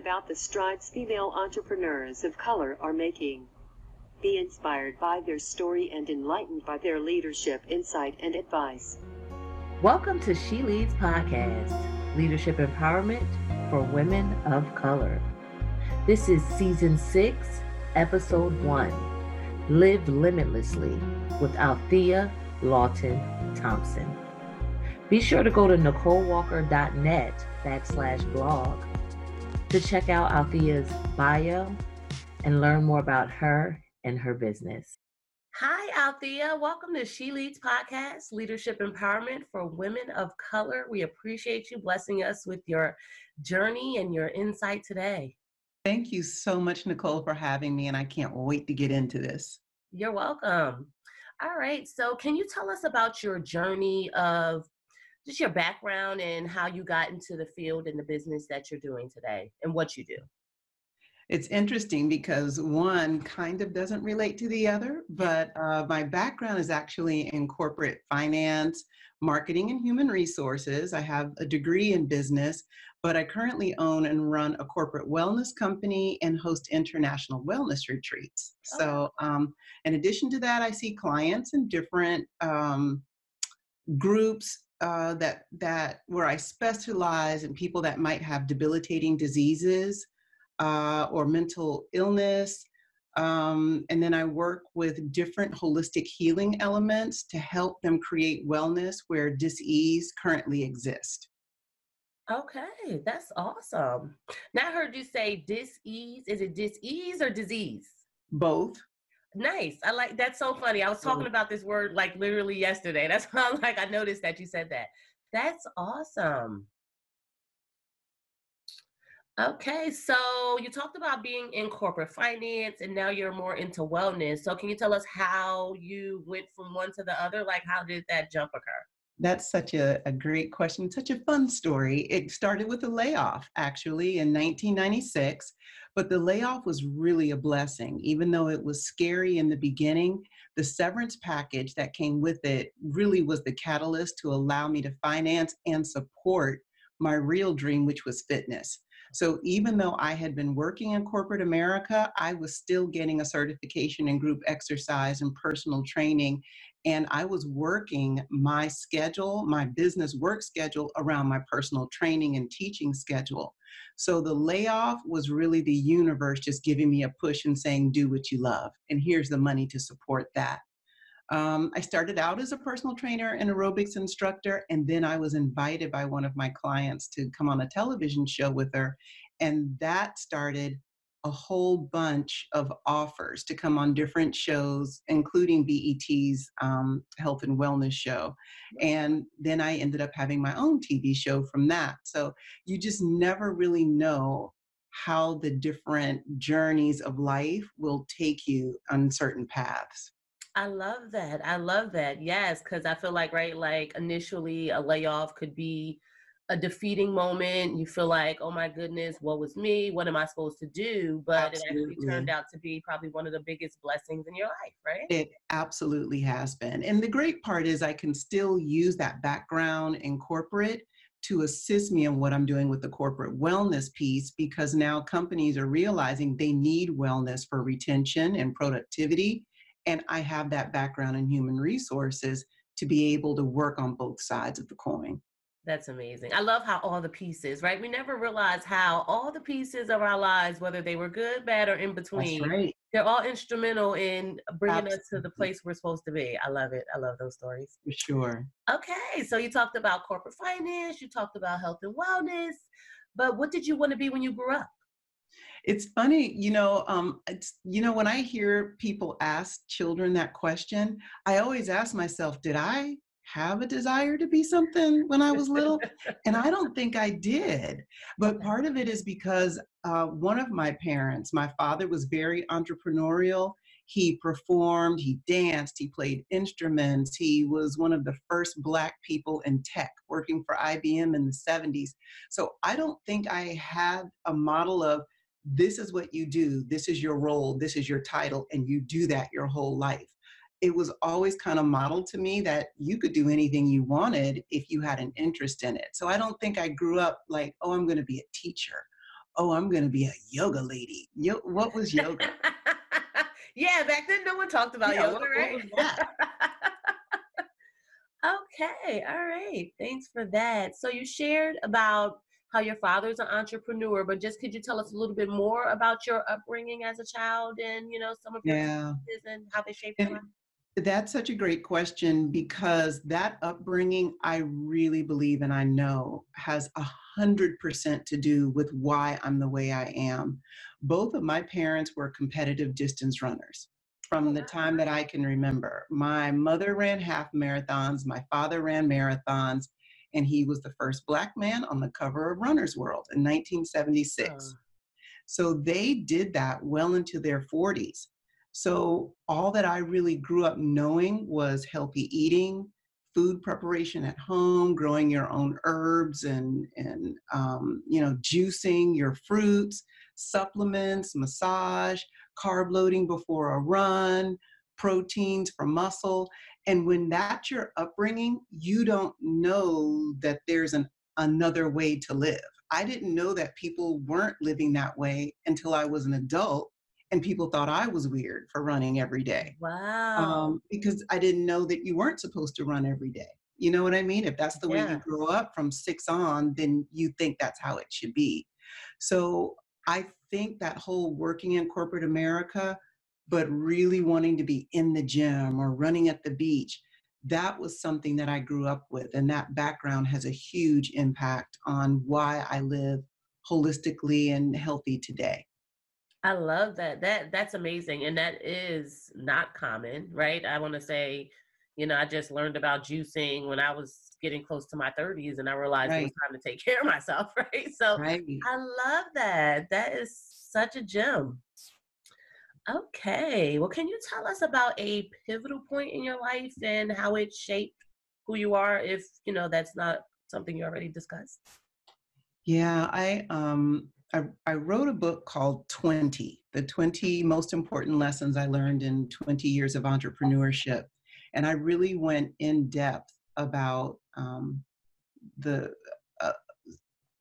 about the strides female entrepreneurs of color are making. Be inspired by their story and enlightened by their leadership, insight, and advice. Welcome to She Leads Podcast, Leadership Empowerment for Women of Color. This is Season 6, Episode 1 Live Limitlessly with Althea Lawton Thompson. Be sure to go to NicoleWalker.net backslash blog to check out Althea's bio and learn more about her and her business. Hi, Althea. Welcome to She Leads Podcast, Leadership Empowerment for Women of Color. We appreciate you blessing us with your journey and your insight today. Thank you so much, Nicole, for having me, and I can't wait to get into this. You're welcome. All right. So, can you tell us about your journey of just your background and how you got into the field and the business that you're doing today and what you do. It's interesting because one kind of doesn't relate to the other, but uh, my background is actually in corporate finance, marketing, and human resources. I have a degree in business, but I currently own and run a corporate wellness company and host international wellness retreats. Oh. So, um, in addition to that, I see clients in different um, groups uh, that that where I specialize in people that might have debilitating diseases uh, or mental illness, um, and then I work with different holistic healing elements to help them create wellness where disease currently exists. Okay, that's awesome. Now I heard you say disease. Is it disease or disease? Both. Nice. I like that's so funny. I was talking mm-hmm. about this word like literally yesterday. That's why I'm like I noticed that you said that. That's awesome. Okay, so you talked about being in corporate finance and now you're more into wellness. So can you tell us how you went from one to the other? Like how did that jump occur? That's such a, a great question, such a fun story. It started with a layoff actually in 1996. But the layoff was really a blessing. Even though it was scary in the beginning, the severance package that came with it really was the catalyst to allow me to finance and support my real dream, which was fitness. So even though I had been working in corporate America, I was still getting a certification in group exercise and personal training. And I was working my schedule, my business work schedule around my personal training and teaching schedule. So the layoff was really the universe just giving me a push and saying, do what you love. And here's the money to support that. Um, I started out as a personal trainer and aerobics instructor, and then I was invited by one of my clients to come on a television show with her. And that started a whole bunch of offers to come on different shows, including BET's um, health and wellness show. And then I ended up having my own TV show from that. So you just never really know how the different journeys of life will take you on certain paths. I love that. I love that. Yes, because I feel like, right, like initially a layoff could be a defeating moment. You feel like, oh my goodness, what was me? What am I supposed to do? But absolutely. it actually turned out to be probably one of the biggest blessings in your life, right? It absolutely has been. And the great part is I can still use that background in corporate to assist me in what I'm doing with the corporate wellness piece because now companies are realizing they need wellness for retention and productivity. And I have that background in human resources to be able to work on both sides of the coin. That's amazing. I love how all the pieces, right? We never realize how all the pieces of our lives, whether they were good, bad, or in between, right. they're all instrumental in bringing Absolutely. us to the place we're supposed to be. I love it. I love those stories. For sure. Okay. So you talked about corporate finance, you talked about health and wellness, but what did you want to be when you grew up? It's funny, you know, um, it's, you know, when I hear people ask children that question, I always ask myself, did I have a desire to be something when I was little? and I don't think I did. But part of it is because uh, one of my parents, my father, was very entrepreneurial. He performed, he danced, he played instruments. He was one of the first Black people in tech working for IBM in the 70s. So I don't think I had a model of this is what you do, this is your role, this is your title, and you do that your whole life it was always kind of modeled to me that you could do anything you wanted if you had an interest in it. So I don't think I grew up like, oh, I'm going to be a teacher oh, I'm going to be a yoga lady. Yo- what was yoga? yeah, back then no one talked about yeah, yoga, what, right? What okay, all right. Thanks for that. So you shared about how your father's an entrepreneur, but just could you tell us a little bit more about your upbringing as a child and you know some of your yeah. and how they shaped your life? That's such a great question because that upbringing, I really believe and I know has a hundred percent to do with why I'm the way I am. Both of my parents were competitive distance runners from oh, the time that I can remember. My mother ran half marathons, my father ran marathons, and he was the first black man on the cover of Runner's World in 1976. Oh. So they did that well into their 40s. So all that I really grew up knowing was healthy eating, food preparation at home, growing your own herbs and and um, you know juicing your fruits, supplements, massage, carb loading before a run, proteins for muscle. And when that's your upbringing, you don't know that there's an another way to live. I didn't know that people weren't living that way until I was an adult and people thought I was weird for running every day. Wow. Um, because I didn't know that you weren't supposed to run every day. You know what I mean? If that's the yeah. way you grow up from six on, then you think that's how it should be. So I think that whole working in corporate America, but really wanting to be in the gym or running at the beach, that was something that I grew up with. And that background has a huge impact on why I live holistically and healthy today. I love that. That that's amazing. And that is not common, right? I want to say, you know, I just learned about juicing when I was getting close to my 30s and I realized right. it was time to take care of myself, right? So right. I love that. That is such a gem. Okay. Well, can you tell us about a pivotal point in your life and how it shaped who you are if, you know, that's not something you already discussed? Yeah, I um I, I wrote a book called 20, the 20 most important lessons I learned in 20 years of entrepreneurship. And I really went in depth about um, the uh,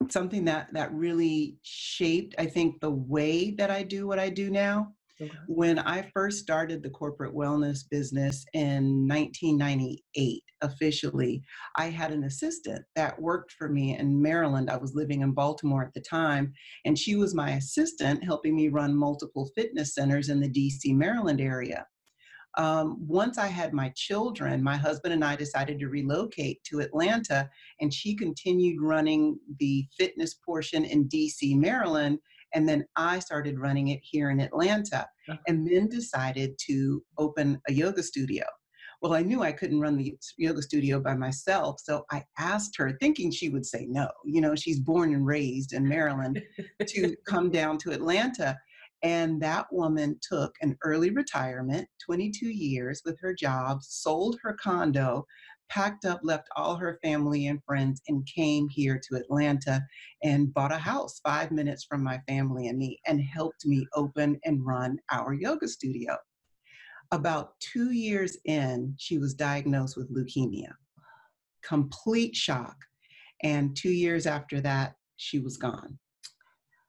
something that that really shaped, I think, the way that I do what I do now. Okay. When I first started the corporate wellness business in 1998, officially, I had an assistant that worked for me in Maryland. I was living in Baltimore at the time, and she was my assistant, helping me run multiple fitness centers in the DC, Maryland area. Um, once I had my children, my husband and I decided to relocate to Atlanta, and she continued running the fitness portion in DC, Maryland, and then I started running it here in Atlanta and then decided to open a yoga studio. Well, I knew I couldn't run the yoga studio by myself. So I asked her, thinking she would say no. You know, she's born and raised in Maryland, to come down to Atlanta. And that woman took an early retirement, 22 years with her job, sold her condo, packed up, left all her family and friends, and came here to Atlanta and bought a house five minutes from my family and me and helped me open and run our yoga studio. About two years in, she was diagnosed with leukemia. Complete shock. And two years after that, she was gone.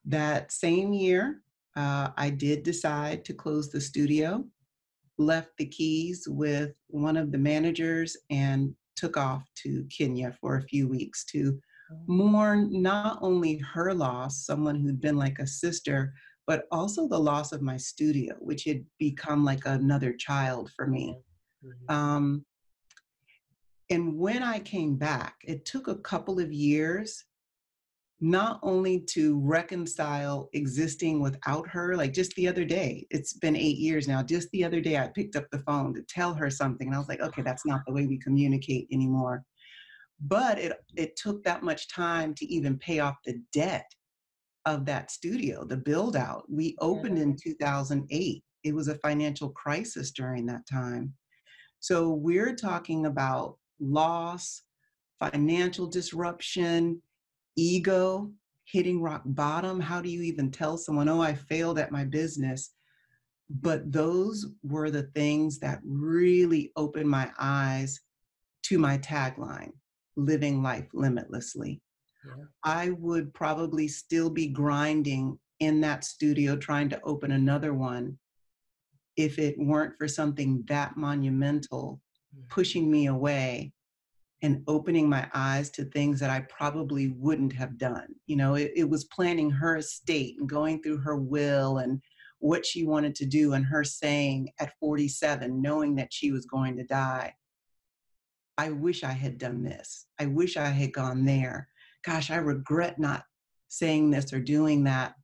That same year, uh, I did decide to close the studio left the keys with one of the managers and took off to Kenya for a few weeks to oh. mourn not only her loss, someone who'd been like a sister, but also the loss of my studio, which had become like another child for me. Mm-hmm. Um, and when I came back, it took a couple of years not only to reconcile existing without her, like just the other day, it's been eight years now. Just the other day, I picked up the phone to tell her something, and I was like, okay, that's not the way we communicate anymore. But it it took that much time to even pay off the debt of that studio, the build out. We opened mm-hmm. in 2008. It was a financial crisis during that time. So we're talking about loss, financial disruption, ego hitting rock bottom. How do you even tell someone, oh, I failed at my business? But those were the things that really opened my eyes to my tagline living life limitlessly. yeah. I would probably still be grinding in that studio trying to open another one if it weren't for something that monumental mm-hmm. pushing me away and opening my eyes to things that I probably wouldn't have done. You know, it, it, was planning her estate and going through her will and what she wanted to do, and her saying at 47, knowing that she was going to die, I wish I had done this. I wish I had gone there. Gosh, I regret not saying this or doing that.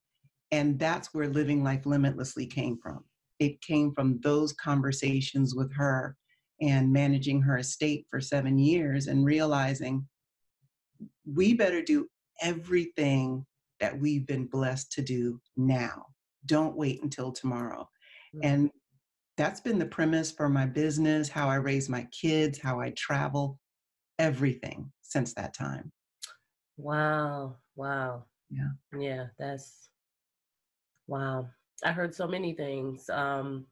And that's where living life limitlessly came from. It came from those conversations with her and managing her estate for seven years and realizing we better do everything that we've been blessed to do now. Don't wait until tomorrow. Mm-hmm. And that's been the premise for my business, how I raise my kids, how I travel, everything since that time. Wow. Wow. Yeah. Yeah. That's wow. I heard so many things. Um,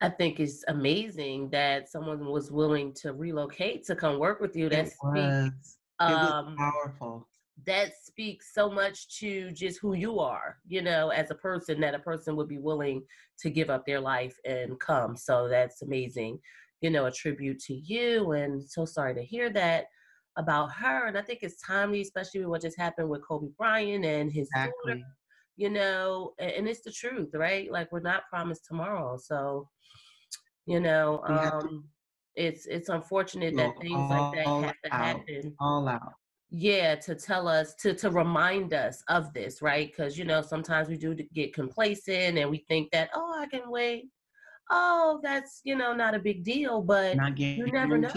I think it's amazing that someone was willing to relocate to come work with you. That it was. Speaks, it was um, powerful. That speaks so much to just who you are, you know, as a person, that a person would be willing to give up their life and come. So that's amazing, you know, a tribute to you. And so sorry to hear that about her. And I think it's timely, especially with what just happened with Kobe Bryant and his exactly. daughter you know, and, it's the truth, right? Like we're not promised tomorrow. So, you know, um, it's it's unfortunate that things like that have to out, happen. All out. Yeah, to tell us to to remind us of this, right? Because you know sometimes we do get complacent and we think that oh I can wait, oh that's you know not a big deal, but not you never know.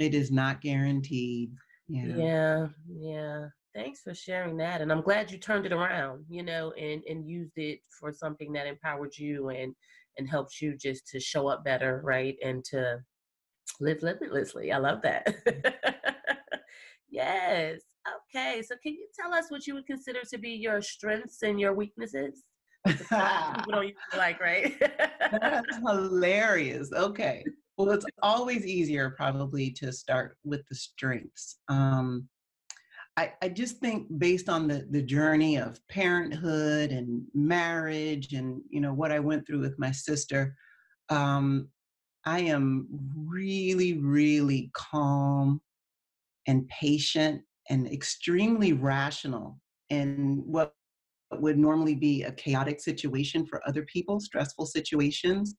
It is not guaranteed. Yeah. Yeah. Yeah thanks for sharing that and i'm glad you turned it around you know and and used it for something that empowered you and and helped you just to show up better right and to live limitlessly. I love that. Yes. Okay so can you tell us what you would consider to be your strengths and your weaknesses? People don't like right? That's hilarious. Okay. Well it's always easier probably to start with the strengths. Um, I, I just think based on the, the journey of parenthood and marriage and you know what I went through with my sister, um, I am really, really calm and patient and extremely rational in what would normally be a chaotic situation for other people, stressful situations.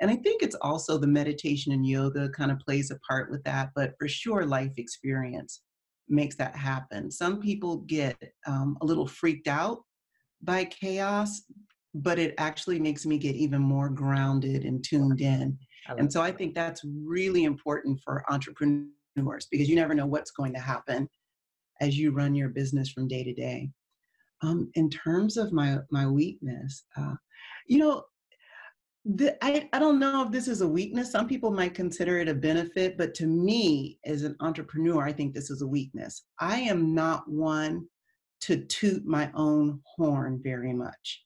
And I think it's also the meditation and yoga kind of plays a part with that, but for sure, life experience makes that happen. Some people get um, a little freaked out by chaos, but it actually makes me get even more grounded and tuned in. And so I think that's really important for entrepreneurs because you never know what's going to happen as you run your business from day to day. Um, in terms of my my weakness, uh, you know, the, I, I don't know if this is a weakness. Some people might consider it a benefit, but to me, as an entrepreneur, I think this is a weakness. I am not one to toot my own horn very much,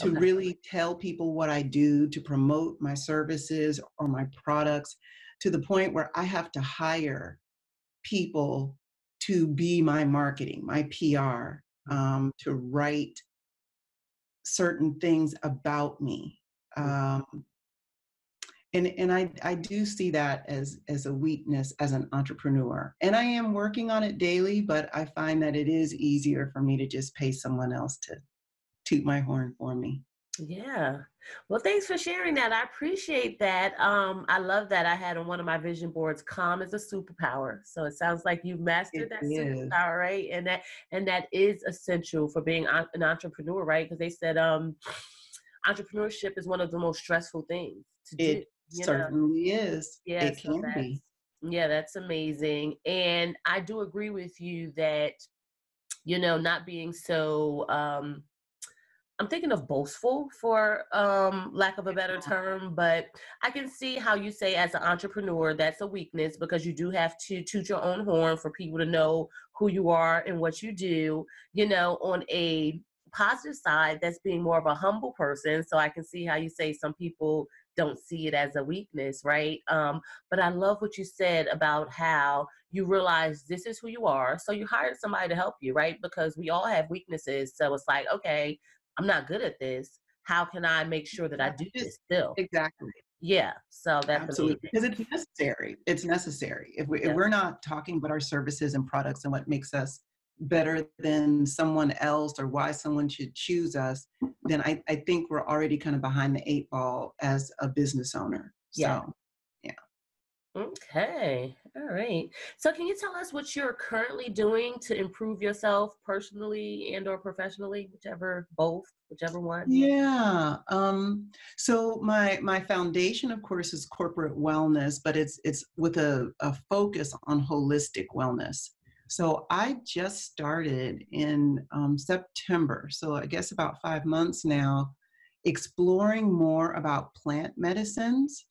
to okay. really tell people what I do, to promote my services or my products to the point where I have to hire people to be my marketing, my PR, um, to write certain things about me um, and and I, I do see that as as a weakness as an entrepreneur and i am working on it daily but i find that it is easier for me to just pay someone else to toot my horn for me. Yeah. Well thanks for sharing that i appreciate that um i love that i had on one of my vision boards calm is a superpower so it sounds like you've mastered it that is. superpower right and that and that is essential for being an entrepreneur right because they said um entrepreneurship is one of the most stressful things to do. It certainly know? is. Yeah, it so can be. Yeah, that's amazing. And I do agree with you that, you know, not being so um I'm thinking of boastful for um, lack of a better term, but I can see how you say as an entrepreneur that's a weakness because you do have to toot your own horn for people to know who you are and what you do. You know, on a positive side, that's being more of a humble person. So I can see how you say some people don't see it as a weakness, right? Um, but I love what you said about how you realize this is who you are. So you hired somebody to help you, right? Because we all have weaknesses. So it's like, okay, I'm not good at this. How can I make sure that I do this still? Exactly. Yeah. So that's absolutely because it's necessary. It's necessary. If, we, yeah. if we're not talking about our services and products and what makes us better than someone else or why someone should choose us, then I, I think we're already kind of behind the eight ball as a business owner. Yeah. So, yeah. Okay. All right. So can you tell us what you're currently doing to improve yourself personally and or professionally, whichever both, whichever one? Yeah. Um, so my my foundation, of course, is corporate wellness, but it's it's with a, a focus on holistic wellness. So I just started in um, September, so I guess about five months now, exploring more about plant medicines.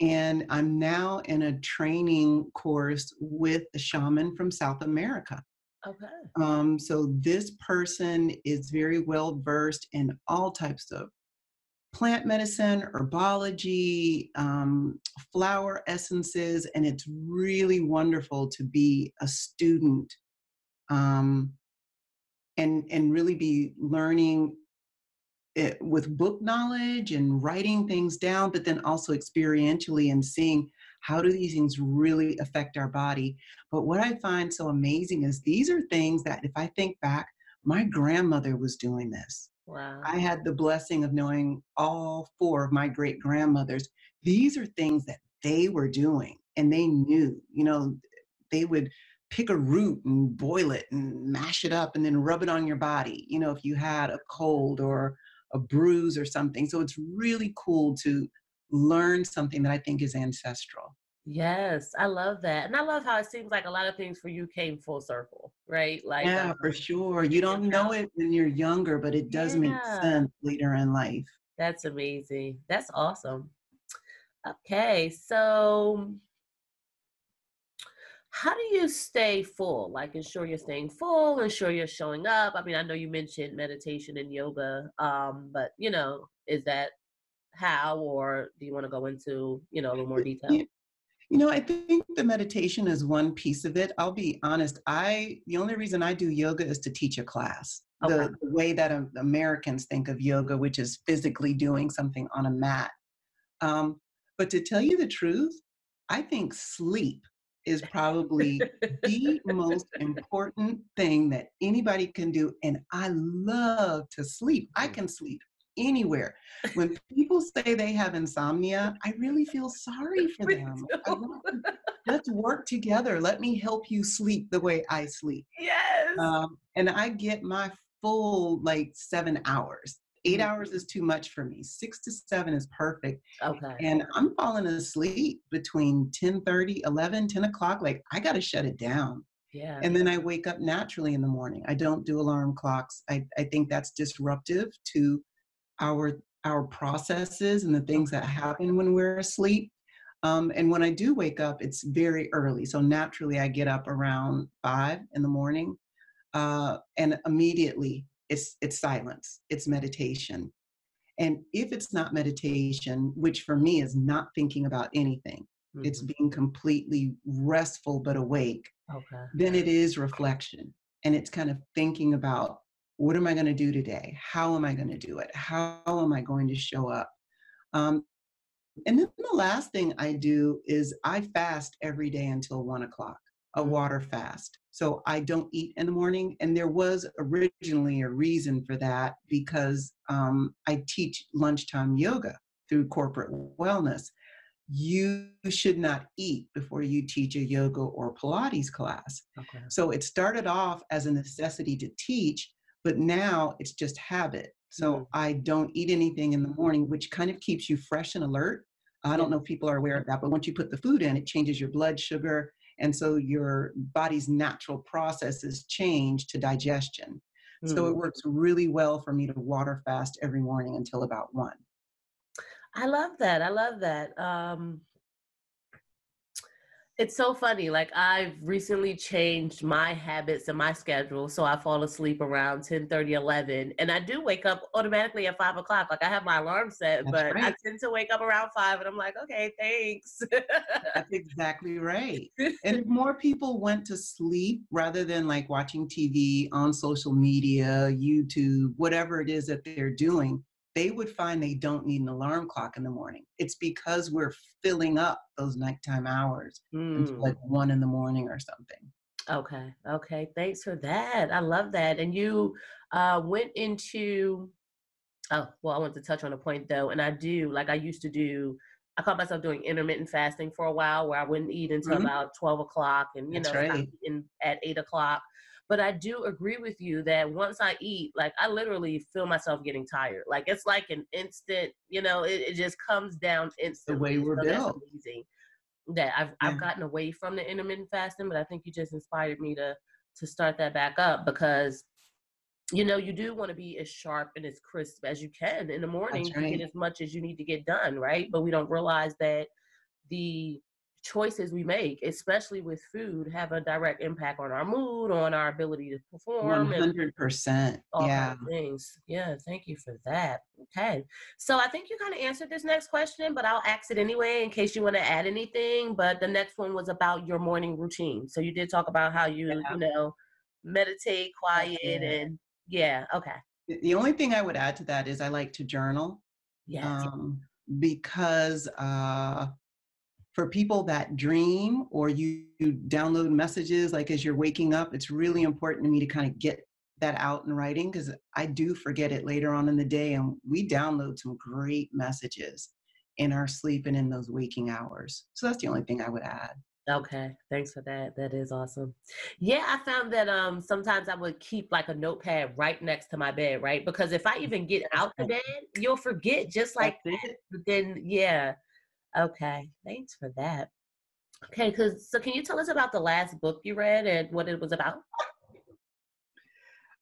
And I'm now in a training course with a shaman from South America. Okay. Um, so this person is very well versed in all types of plant medicine, herbology, um, flower essences, and it's really wonderful to be a student um, and and really be learning it with book knowledge and writing things down, but then also experientially and seeing how do these things really affect our body. But what I find so amazing is these are things that if I think back, my grandmother was doing this. Wow. I had the blessing of knowing all four of my great grandmothers. These are things that they were doing and they knew, you know, they would pick a root and boil it and mash it up and then rub it on your body, you know, if you had a cold or a bruise or something. So it's really cool to learn something that I think is ancestral. Yes, I love that. And I love how it seems like a lot of things for you came full circle, right? Like Yeah, um, for sure. You don't know it when you're younger, but it does yeah. make sense later in life. That's amazing. That's awesome. Okay, so how do you stay full? Like ensure you're staying full, ensure you're showing up. I mean, I know you mentioned meditation and yoga, um, but you know, is that how or do you want to go into, you know, a little more detail? You know, I think the meditation is one piece of it. I'll be honest. I the only reason I do yoga is to teach a class. Okay. The, the, way that Americans think of yoga, which is physically doing something on a mat. Um, but to tell you the truth, I think sleep is probably the most important thing that anybody can do. And I love to sleep. I mm. can sleep anywhere. When people say they have insomnia, I really feel sorry for them. Let's work together. Let me help you sleep the way I sleep. Yes. Um, and I get my full like seven hours. 8 mm-hmm. hours is too much for me. Six to seven is perfect. Okay. And I'm falling asleep between 10 30, 11, 10 o'clock. Like I got to shut it down. Yeah. And then I wake up naturally in the morning. I don't do alarm clocks. I, I think that's disruptive to our our processes and the things that happen when we're asleep. Um, and when I do wake up, it's very early. So naturally, I get up around five in the morning, uh, and immediately it's it's silence. It's meditation. And if it's not meditation, which for me is not thinking about anything, mm-hmm. it's being completely restful but awake. Okay. Then it is reflection, and it's kind of thinking about what am I going to do today? How am I going to do it? How am I going to show up? Um, and then the last thing I do is I fast every day until one o'clock, a mm. water fast. So I don't eat in the morning. And there was originally a reason for that because um, I teach lunchtime yoga through corporate wellness. You should not eat before you teach a yoga or Pilates class. Okay. So it started off as a necessity to teach, but now it's just habit. So mm. I don't eat anything in the morning, which kind of keeps you fresh and alert. I don't know if people are aware of that, but once you put the food in, it changes your blood sugar. And so your body's natural processes change to digestion. Mm. So it mm. works really well for me to water fast every morning until about one. I love that. I love that. Um, it's so funny. Like I've recently changed my habits and my schedule. So I fall asleep around 10 30, 11. And I do wake up automatically at five o'clock. Like I have my alarm set, That's but right. I tend to wake up around five and I'm like, okay, thanks. That's exactly right. and if more people went to sleep rather than like watching TV on social media, YouTube, whatever it is that they're doing, they would find they don't need an alarm clock in the morning. It's because we're filling up those nighttime hours mm. like one in the morning or something. Okay. Okay. Thanks for that. I love that. And you uh, went into, oh, well, I want to touch on a point though. And I do, like I used to do, I caught myself doing intermittent fasting for a while where I wouldn't eat until mm-hmm. about 12 o'clock and, you That's know, right. in, at eight o'clock. But I do agree with you that once I eat, like I literally feel myself getting tired. Like it's like an instant, you know, it, it just comes down instantly. The way we're so built. amazing that I've yeah. I've gotten away from the intermittent fasting, but I think you just inspired me to to start that back up because you know you do want to be as sharp and as crisp as you can in the morning right. to get as much as you need to get done, right? But we don't realize that the choices we make, especially with food, have a direct impact on our mood, on our ability to perform. One hundred percent. Yeah. things. Yeah. Thank you for that. Okay. So I think you kind of answered this next question, but I'll ask it anyway in case you want to add anything. But the next one was about your morning routine. So you did talk about how you, yeah. you know, meditate, quiet, yeah. and yeah. Okay. The only thing I would add to that is I like to journal. Yeah. Um, because uh, for people that dream or you, you download messages like as you're waking up, it's really important to me to kind of get that out in writing because I do forget it later on in the day. And we download some great messages in our sleep and in those waking hours. So that's the only thing I would add. Okay, thanks for that. That is awesome. Yeah, I found that um sometimes I would keep like a notepad right next to my bed, right? Because if I even get out the bed, you'll forget just like that. But then yeah, Okay, thanks for that. Okay, because so can you tell us about the last book you read and what it was about?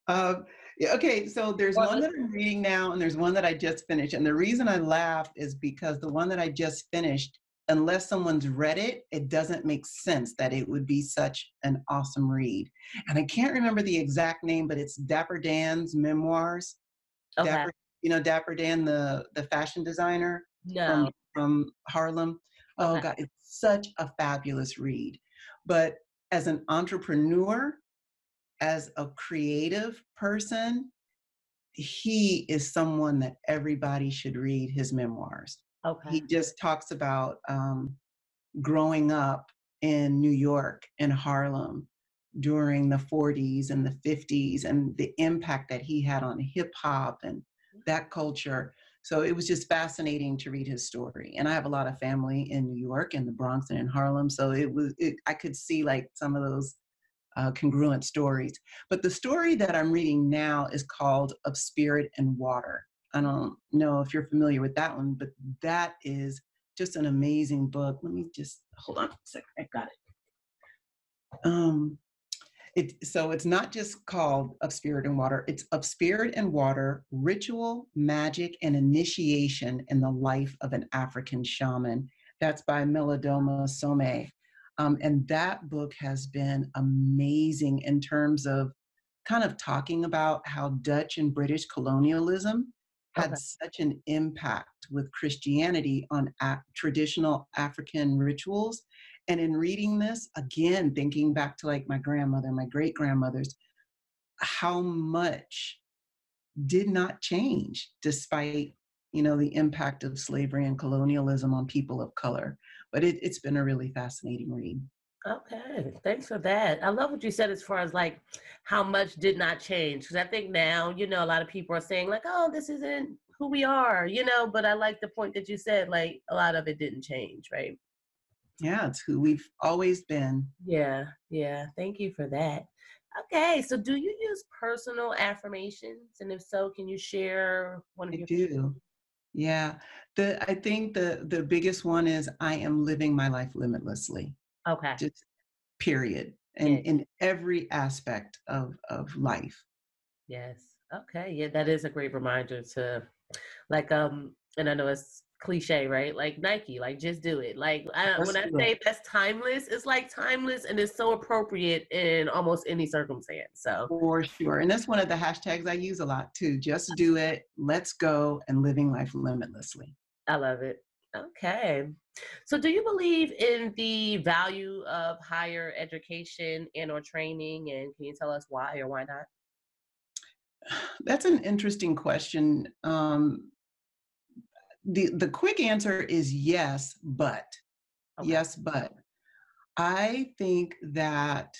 Uh, yeah, okay, so there's one that I'm reading now, and there's one that I just finished. And the reason I laughed is because the one that I just finished, unless someone's read it, it doesn't make sense that it would be such an awesome read. And I can't remember the exact name, but it's Dapper Dan's memoirs. Okay. Dapper, you know Dapper Dan, the the fashion designer. No from Harlem. Oh okay. God, it's such a fabulous read. But as an entrepreneur, as a creative person, he is someone that everybody should read his memoirs. Okay. He just talks about um, growing up in New York and Harlem during the 40s and the 50s and the impact that he had on hip hop and that culture. So it was just fascinating to read his story. And I have a lot of family in New York and the Bronx and in Harlem. So it was, it, I could see like some of those uh, congruent stories. But the story that I'm reading now is called Of Spirit and Water. I don't know if you're familiar with that one, but that is just an amazing book. Let me just hold on a second. I got it. Um, it, so it's not just called of spirit and water it's of spirit and water ritual magic and initiation in the life of an african shaman that's by Malidoma Somé um, and that book has been amazing in terms of kind of talking about how dutch and british colonialism had okay. such an impact with christianity on a- traditional african rituals and in reading this, again, thinking back to like my grandmother, my great grandmothers, how much did not change despite you know the impact of slavery and colonialism on people of color. But it, has been a really fascinating read. Okay thanks for that. I love what you said as far as like how much did not change because i think now you know a lot of people are saying like oh this isn't who we are you know but i like the point that you said like a lot of it didn't change right yeah, it's who we've always been. Yeah, yeah. Thank you for that. Okay, so do you use personal affirmations? And if so, can you share one of I your? do. Yeah, the I think the the biggest one is I am living my life limitlessly. Okay. Just period, and in every aspect of of life. Yes. Okay. Yeah, that is a great reminder to, like, um, and I know it's cliche, right? Like Nike, like just do it. Like I, when I say that's timeless, it's like timeless and it's so appropriate in almost any circumstance. So for sure, and that's one of the hashtags I use a lot too. Just do it. Let's go and living life limitlessly. I love it. Okay. So do you believe in the value of higher education and or training and can you tell us why or why not? That's an interesting question. Um, the the quick answer is yes, but okay. yes, but I think that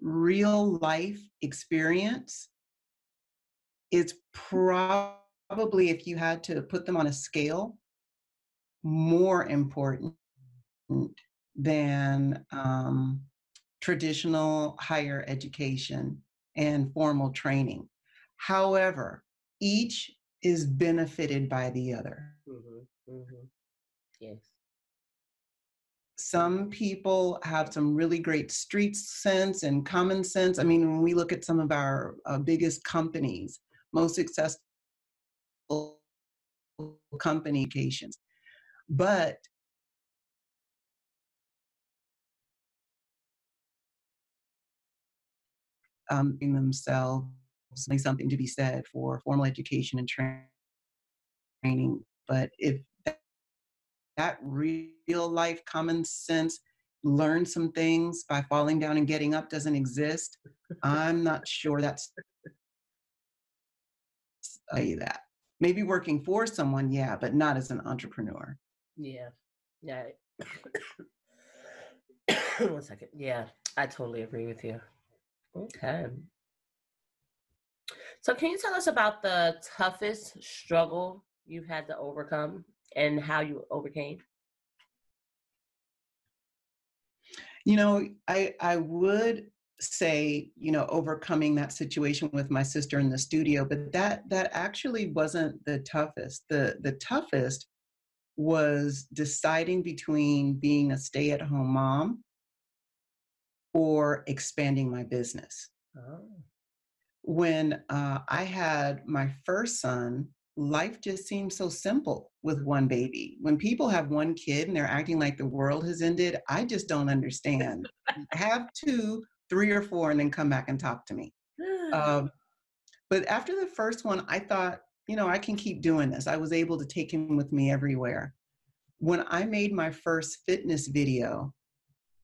real life experience is probably if you had to put them on a scale more important than um, traditional higher education and formal training. However, each is benefited by the other. Mm-hmm, mm-hmm. Yes. Some people have some really great street sense and common sense. I mean, when we look at some of our uh, biggest companies, most successful communications, but um, themselves something to be said for formal education and training. But if that real life common sense, learn some things by falling down and getting up doesn't exist, I'm not sure that's say that. Maybe working for someone, yeah, but not as an entrepreneur. Yeah. Yeah. One second. Yeah, I totally agree with you. Okay. So, can you tell us about the toughest struggle you've had to overcome and how you overcame? You know, I I would say, you know, overcoming that situation with my sister in the studio, but that that actually wasn't the toughest. The the toughest was deciding between being a stay-at-home mom or expanding my business. Oh when uh, I had my first son, life just seemed so simple with one baby. When people have one kid and they're acting like the world has ended, I just don't understand. have two, three, or four, and then come back and talk to me. Um, but after the first one, I thought, you know, I can keep doing this. I was able to take him with me everywhere. When I made my first fitness video,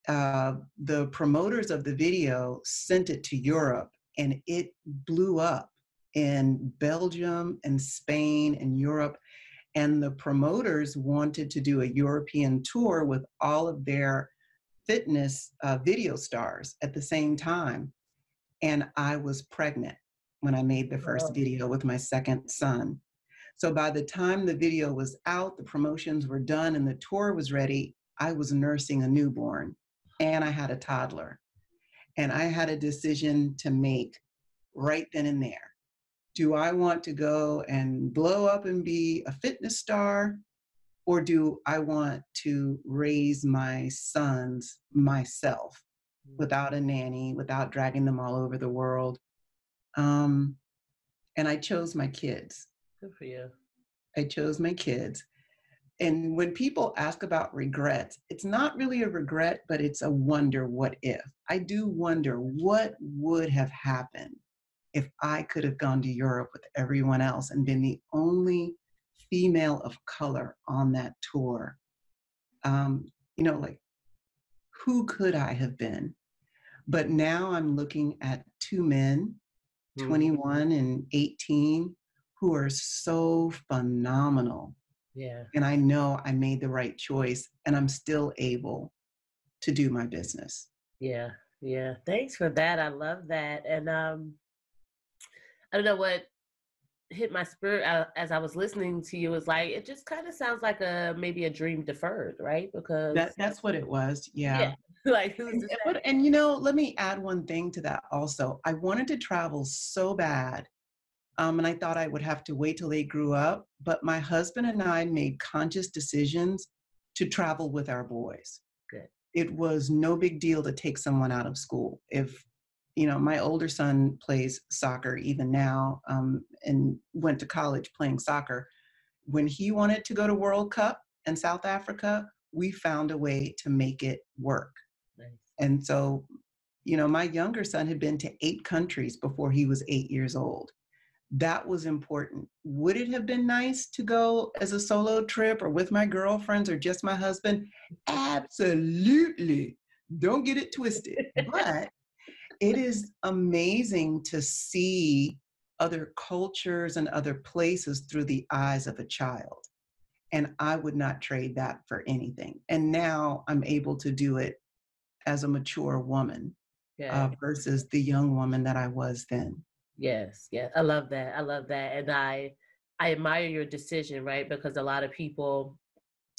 uh, the promoters of the video sent it to Europe and it blew up in Belgium and Spain and Europe. And the promoters wanted to do a European tour with all of their fitness uh, video stars at the same time. And I was pregnant when I made the first video with my second son. So by the time the video was out, the promotions were done, and the tour was ready, I was nursing a newborn and I had a toddler. And I had a decision to make right then and there. Do I want to go and blow up and be a fitness star? Or do I want to raise my sons myself without a nanny, without dragging them all over the world? Um, and I chose my kids. Good for you. I chose my kids and when people ask about regrets, it's not really a regret, but it's a wonder what if. I do wonder what would have happened if I could have gone to Europe with everyone else and been the only female of color on that tour. Um, you know, like, who could I have been? But now I'm looking at two men, mm-hmm. 21 and 18, who are so phenomenal yeah. And I know I made the right choice and I'm still able to do my business. Yeah. Yeah. Thanks for that. I love that. And um I don't know what hit my spirit uh, as I was listening to you was like it just kind of sounds like a maybe a dream deferred, right? Because that, that's what it was. Yeah. yeah. like who's and, and you know, let me add one thing to that also. I wanted to travel so bad um, and I thought I would have to wait till they grew up. But my husband and I made conscious decisions to travel with our boys. Good. It was no big deal to take someone out of school. If, you know, my older son plays soccer even now um, and went to college playing soccer. when he wanted to go to World Cup in South Africa, we found a way to make it work. Nice. And so, you know, my younger son had been to eight countries before he was eight years old. That was important. Would it have been nice to go as a solo trip or with my girlfriends or just my husband? Absolutely. Don't get it twisted. but it is amazing to see other cultures and other places through the eyes of a child. And I would not trade that for anything. And now I'm able to do it as a mature woman yeah. uh, versus the young woman that I was then. Yes, yes. I love that. I love that. And I I admire your decision, right? Because a lot of people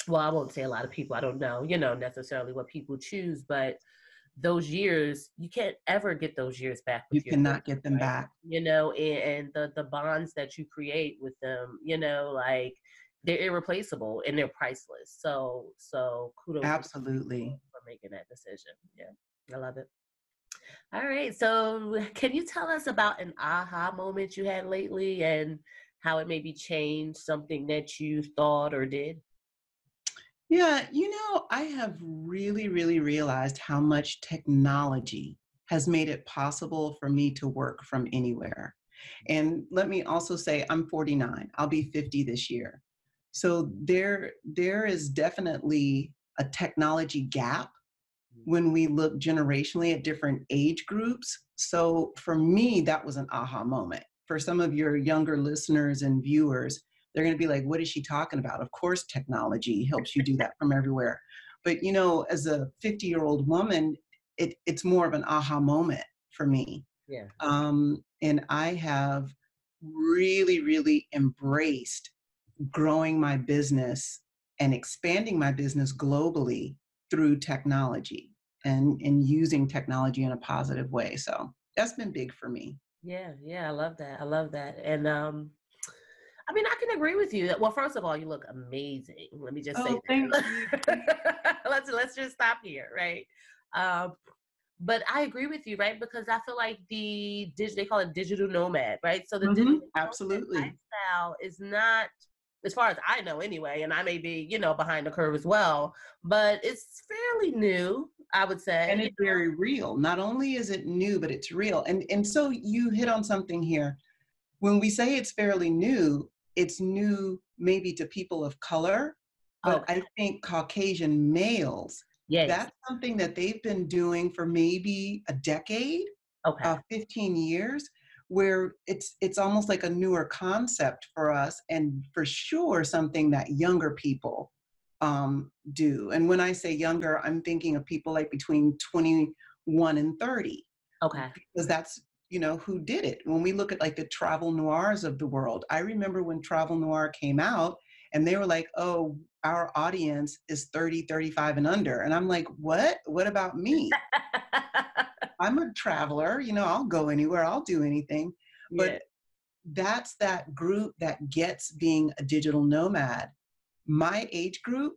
well, I won't say a lot of people, I don't know, you know, necessarily what people choose, but those years you can't ever get those years back you cannot get them right? back you know and, and, the the bonds that you create with them you know like they're irreplaceable and they're priceless so so kudos absolutely for making that decision yeah i love it all right so can you tell us about an aha moment you had lately and how it maybe changed something that you thought or did yeah, you know, I have really, really realized how much technology has made it possible for me to work from anywhere. And let me also say, I'm 49. I'll be 50 this year. So there, there is definitely a technology gap. When we look generationally at different age groups. So for me, that was an aha moment. For some of your younger listeners and viewers, they're going to be like, what is she talking about? Of course, technology helps you do that from everywhere. But, you know, as a 50 year old woman, it, it's more of an aha moment for me. Yeah. Um, and I have really, really embraced growing my business and expanding my business globally through technology and, and using technology in a positive way. So that's been big for me. Yeah, yeah, I love that. I love that. And um I mean, I can agree with you. That. Well, first of all, you look amazing. Let me just oh, say that. let's let's just stop here, right? Um, but I agree with you, right? Because I feel like the they call it digital nomad, right? So the mm-hmm. digital absolutely lifestyle is not, as far as I know, anyway. And I may be, you know, behind the curve as well, but it's fairly new, I would say, and it's very real. Not only is it new, but it's real. And and so you hit on something here. When we say it's fairly new, it's new maybe to people of color, but okay. I think Caucasian males, yes. that's something that they've been doing for maybe a decade, okay. Uh, 15 years, where it's it's almost like a newer concept for us, and for sure something that younger people um, do. And when I say younger, I'm thinking of people like between 21 and 30. Okay. Because that's you know, who did it. When we look at like the Travel Noires of the world, I remember when Travel Noire came out and they were like, oh, our audience is 30, 35 and under. And I'm like, what? What about me? I'm a traveler, you know, I'll go anywhere, I'll do anything. But yeah. that's that group that gets being a digital nomad. My age group,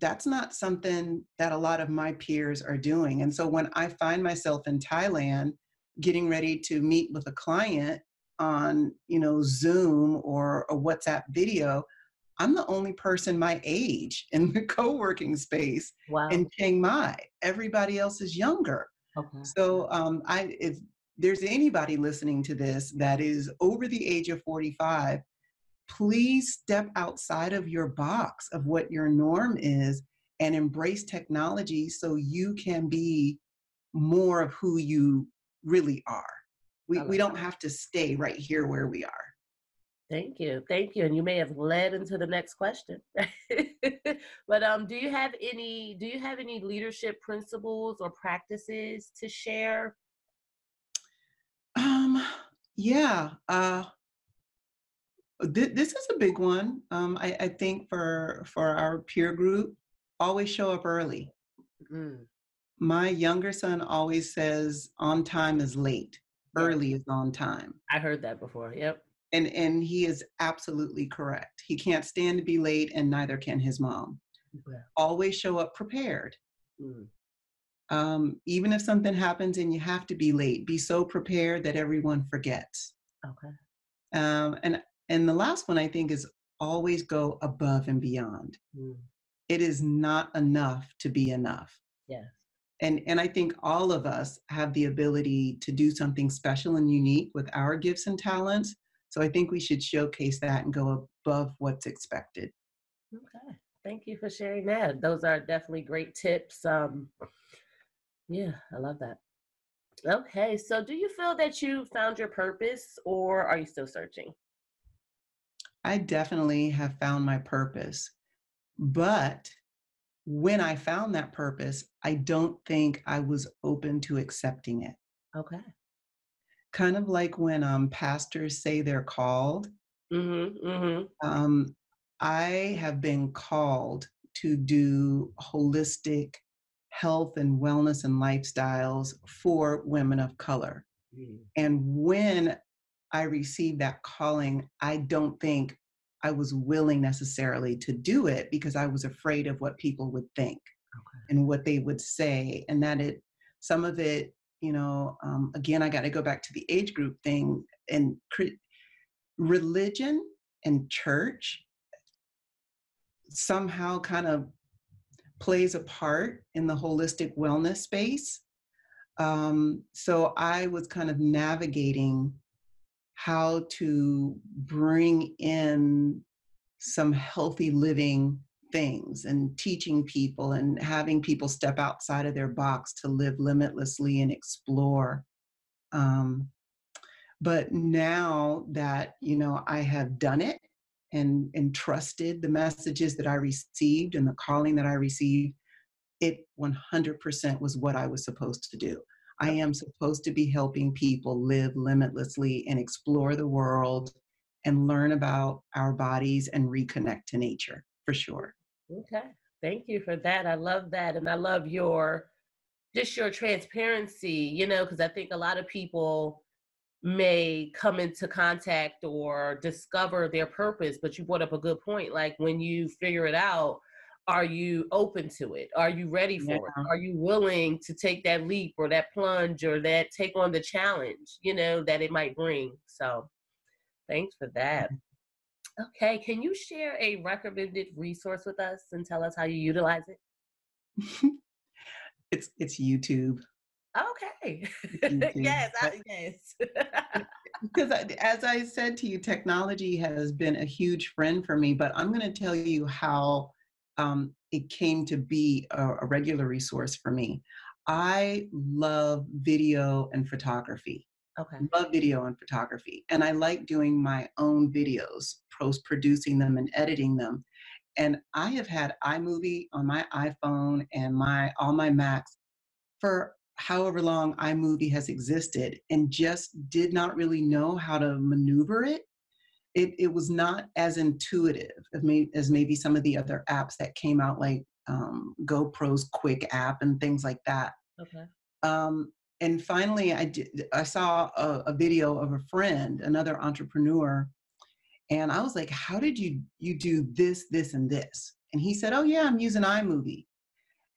that's not something that a lot of my peers are doing. And so when I find myself in Thailand, getting ready to meet with a client on you know zoom or a whatsapp video i'm the only person my age in the co-working space wow. in chiang mai everybody else is younger okay. so um, i if there's anybody listening to this that is over the age of 45 please step outside of your box of what your norm is and embrace technology so you can be more of who you really are. We, we don't have to stay right here where we are. Thank you. Thank you. And you may have led into the next question. but um do you have any do you have any leadership principles or practices to share? Um yeah, uh this is a big one. Um I, I think for for our peer group, always show up early. Mm. My younger son always says on time is late. Early is on time. I heard that before yep. And and he is absolutely correct. He can't stand to be late and neither can his mom. Yeah. always show up prepared. Mm. um, even if something happens and you have to be late be so prepared that everyone forgets. Okay. Um, and and the last one i think is always go above and beyond. Mm. It is not enough to be enough. Yes. And, and I think all of us have the ability to do something special and unique with our gifts and talents. So I think we should showcase that and go above what's expected. Okay. Thank you for sharing that. Those are definitely great tips. Um, yeah, I love that. Okay, so do you feel that you found your purpose or are you still searching? I definitely have found my purpose. But when I found that purpose, I don't think I was open to accepting it. Okay. Kind of like when um, pastors say they're called. Mm-hmm. Mm-hmm. Um, I have been called to do holistic health and wellness and lifestyles for women of color. Mm. And when I received that calling, I don't think I was willing necessarily to do it because I was afraid of what people would think Okay. and what they would say. And that it, some of it, you know, um, again, I got to go back to the age group thing and cre- religion and church somehow kind of plays a part in the holistic wellness space. Um, so I was kind of navigating how to bring in some healthy living things and teaching people and having people step outside of their box to live limitlessly and explore. Um, but now that you know I have done it and and trusted the messages that I received and the calling that I received, it 100% was what I was supposed to do. I am supposed to be helping people live limitlessly and explore the world and learn about our bodies and reconnect to nature for sure. Okay. Thank you for that. I love that. And I love your just your transparency, you know, because I think a lot of people may come into contact or discover their purpose, but you brought up a good point. Like when you figure it out, are you open to it? Are you ready for Yeah. it? Are you willing to take that leap or that plunge or that take on the challenge, you know, that it might bring? So thanks for that. Mm-hmm. Okay, can you share a recommended resource with us and tell us how you utilize it? it's it's YouTube Okay. YouTube. yes, I, yes. because as I said to you, technology has been a huge friend for me. But I'm going to tell you how um, it came to be a, a regular resource for me. I love video and photography. okay. love video and photography and i like doing my own videos post producing them and editing them and i have had imovie on my iphone and my all my macs for however long imovie has existed and just did not really know how to maneuver it it, it was not as intuitive as, may, as maybe some of the other apps that came out like um, gopro's Quik app and things like that. Okay. um, and finally I, did, I saw a, a video of a friend another entrepreneur and i was like how did you you do this this and this? And he said oh yeah i'm using imovie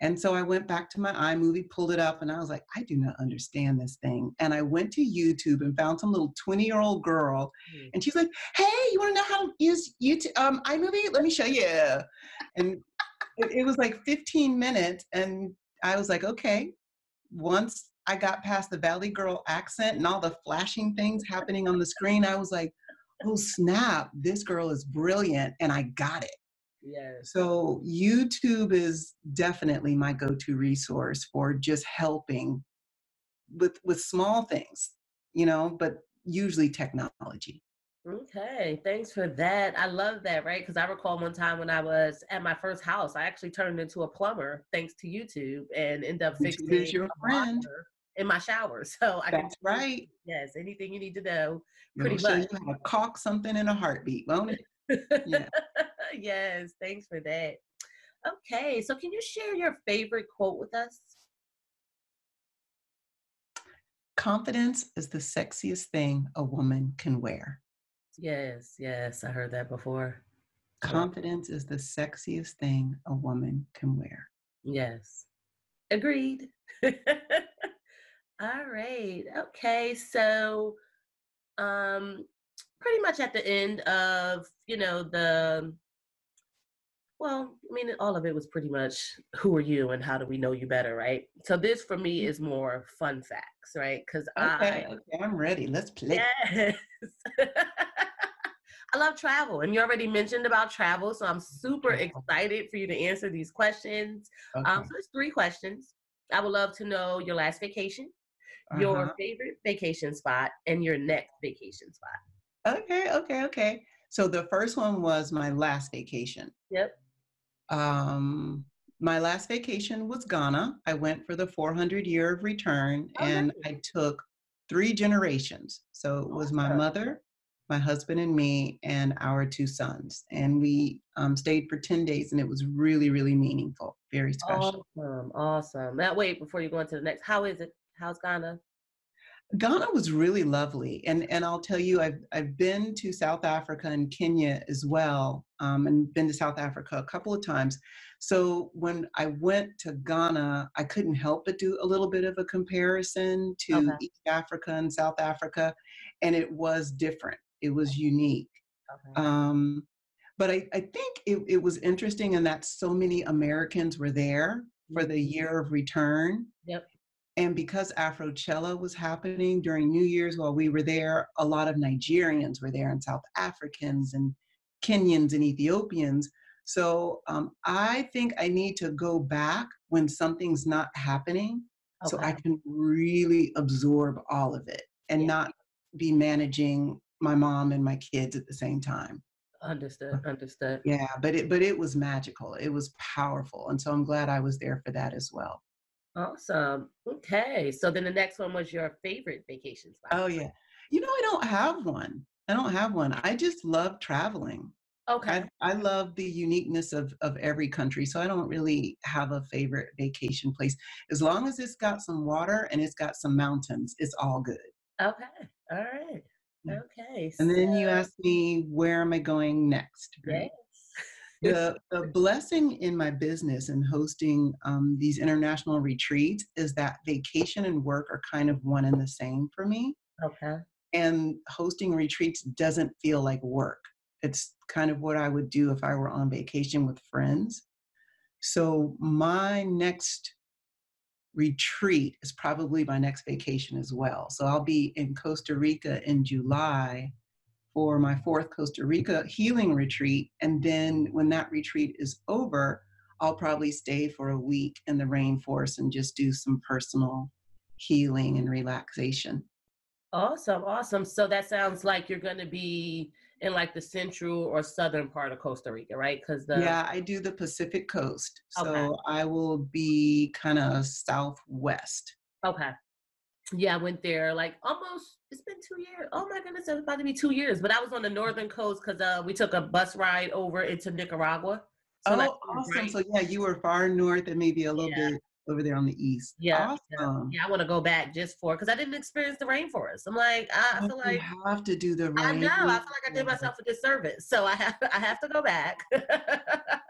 and so i went back to my imovie pulled it up and i was like i do not understand this thing and i went to youtube and found some little 20 year old girl Mm. and she's like hey you want to know how to use youtube um imovie let me show you and it, it was like 15 minutes and i was like okay once I got past the Valley Girl accent and all the flashing things happening on the screen, I was like, oh snap, this girl is brilliant. And I got it. Yes. So YouTube is definitely my go-to resource for just helping with with small things, you know, but usually technology. Okay, thanks for that. I love that, right? Because I recall one time when I was at my first house, I actually turned into a plumber thanks to YouTube and ended up fixing is your a friend. in my shower. So I can That's right. yes, anything you need to know, It'll pretty show much. you how to caulk something in a heartbeat, won't it? Yeah. Yes, thanks for that. Okay, so can you share your favorite quote with us? Confidence is the sexiest thing a woman can wear. Yes, yes, I heard that before. Confidence is the sexiest thing a woman can wear. Yes. Agreed. All right. Okay. So um pretty much at the end of you know the well, I mean, all of it was pretty much who are you and how do we know you better, right? So this for me Mm. is more fun facts, right? Because Okay, I okay, I'm ready. Let's play. yes, I love travel, and you already mentioned about travel, so I'm super excited for you to answer these questions. Um, Okay. so it's three questions. I would love to know your last vacation, your Uh-huh. favorite vacation spot, and your next vacation spot. Okay, okay, okay. So the first one was my last vacation. Yep. Um, my last vacation was Ghana. I went for the 400 year of return Oh, and nice. I took three generations. So it was my mother, my husband, and me, and our two sons. And we um, stayed for 10 days and it was really, really meaningful, very special. Awesome, awesome. Now, wait, before you go into the next, how is it? How's Ghana? Ghana was really lovely, and and I'll tell you, I've I've been to South Africa and Kenya as well, um, and been to South Africa a couple of times. So when I went to Ghana, I couldn't help but do a little bit of a comparison to Okay. East Africa and South Africa, and it was different. It was unique. Okay. Um, but I, I think it, it was interesting in that so many Americans were there for the year of return. Yep. And because Afrochella was happening during New Year's while we were there, a lot of Nigerians were there and South Africans and Kenyans and Ethiopians. So um, I think I need to go back when something's not happening so I can really absorb all of it and Yeah. not be managing my mom and my kids at the same time. Understood. Understood. Yeah, but it but it was magical. It was powerful. And so I'm glad I was there for that as well. Awesome. Okay. So then the next one was your favorite vacation spot. Oh yeah. You know, I don't have one. I don't have one. I just love traveling. Okay. I, I love the uniqueness of, of every country. So I don't really have a favorite vacation place. As long as it's got some water and it's got some mountains, it's all good. Okay. All right. Okay. And then you so- asked me, where am I going next? right? Yes. The, the blessing in my business and hosting um, these international retreats is that vacation and work are kind of one and the same for me. Okay. And hosting retreats doesn't feel like work. It's kind of what I would do if I were on vacation with friends. So my next retreat is probably my next vacation as well. So I'll be in Costa Rica in July for my fourth Costa Rica healing retreat. And then when that retreat is over, I'll probably stay for a week in the rainforest and just do some personal healing and relaxation. Awesome. Awesome. So that sounds like you're going to be in like the central or southern part of Costa Rica, right? Because the yeah, I do the Pacific coast. So Okay. I will be kind of southwest. Okay. Yeah, I went there like almost. It's been two years. Oh my goodness, it's about to be two years. But I was on the northern coast because uh, we took a bus ride over into Nicaragua. oh, like, awesome. right- So yeah, you were far north and maybe a little Yeah. bit over there on the east. Yeah, yeah. Awesome. yeah, I want to go back just for because I didn't experience the rainforest. I'm like, I, I Oh, feel like you have to do the I know. I feel like I did myself a disservice, so I have I have to go back.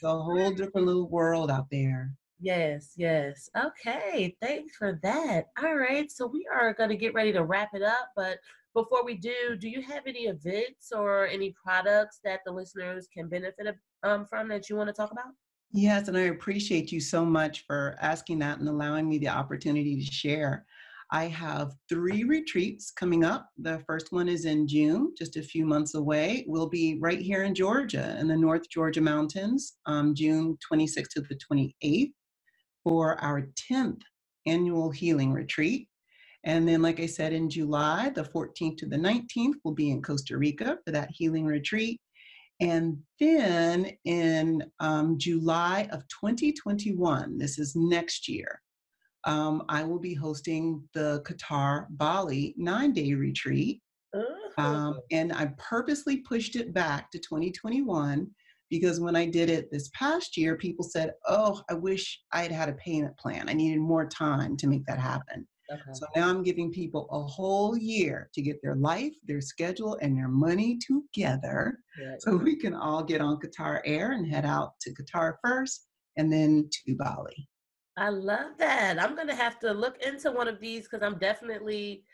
The whole different little world out there. Yes, yes. Okay, thanks for that. All right, so we are going to get ready to wrap it up, but before we do, do you have any events or any products that the listeners can benefit um, from that you want to talk about? Yes, and I appreciate you so much for asking that and allowing me the opportunity to share. I have three retreats coming up. The first one is in June, just a few months away. We'll be right here in Georgia, in the North Georgia Mountains, um, June 26th to the 28th, for our 10th annual healing retreat. And then, like I said, in July, the 14th to the 19th, we'll be in Costa Rica for that healing retreat. And then in um, July of 2021, this is next year, um, I will be hosting the Qatar Bali nine day retreat. Um, and I purposely pushed it back to 2021 because when I did it this past year, people said, Oh, I wish I had had a payment plan. I needed more time to make that happen. okay. So now I'm giving people a whole year to get their life, their schedule, and their money together so we can all get on Qatar Air and head out to Qatar first and then to Bali. I love that. I'm gonna have to look into one of these because I'm definitely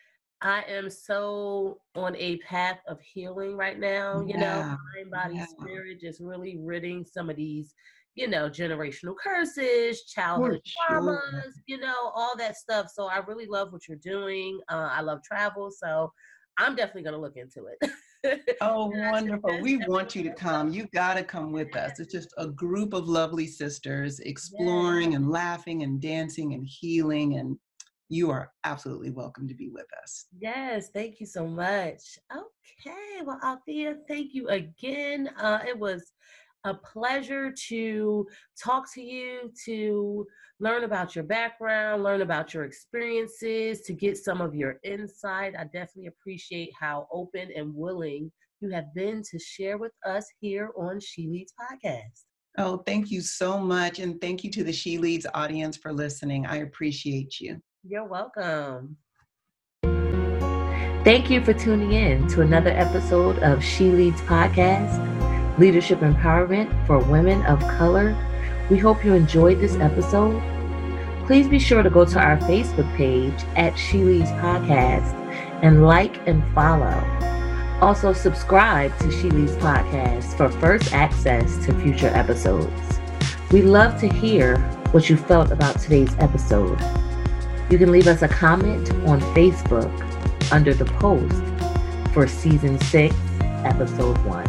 I am so on a path of healing right now. You know, Yeah. mind, body, Yeah. spirit, just really ridding some of these, you know, generational curses, childhood sure. traumas, you know, all that stuff. So I really love what you're doing. Uh, I love travel. So I'm definitely going to look into it. Oh, And I said, wonderful. We want you to come. that." You got to come with us. It's just a group of lovely sisters exploring and laughing and dancing and healing. And you are absolutely welcome to be with us. Yes, thank you so much. Okay, well, Althea, thank you again. Uh, it was a pleasure to talk to you, to learn about your background, learn about your experiences, to get some of your insight. I definitely appreciate how open and willing you have been to share with us here on She Leads Podcast. Oh, thank you so much. And thank you to the She Leads audience for listening. I appreciate you. You're welcome. Thank you for tuning in to another episode of She Leads Podcast Leadership Empowerment for Women of Color. We hope you enjoyed this episode. Please be sure to go to our Facebook page at She Leads Podcast and like and follow. Also, subscribe to She Leads Podcast for first access to future episodes. We love to hear what you felt about today's episode. You can leave us a comment on Facebook under the post for season six, episode one.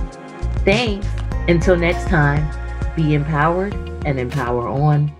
Thanks. Until next time, be empowered and empower on.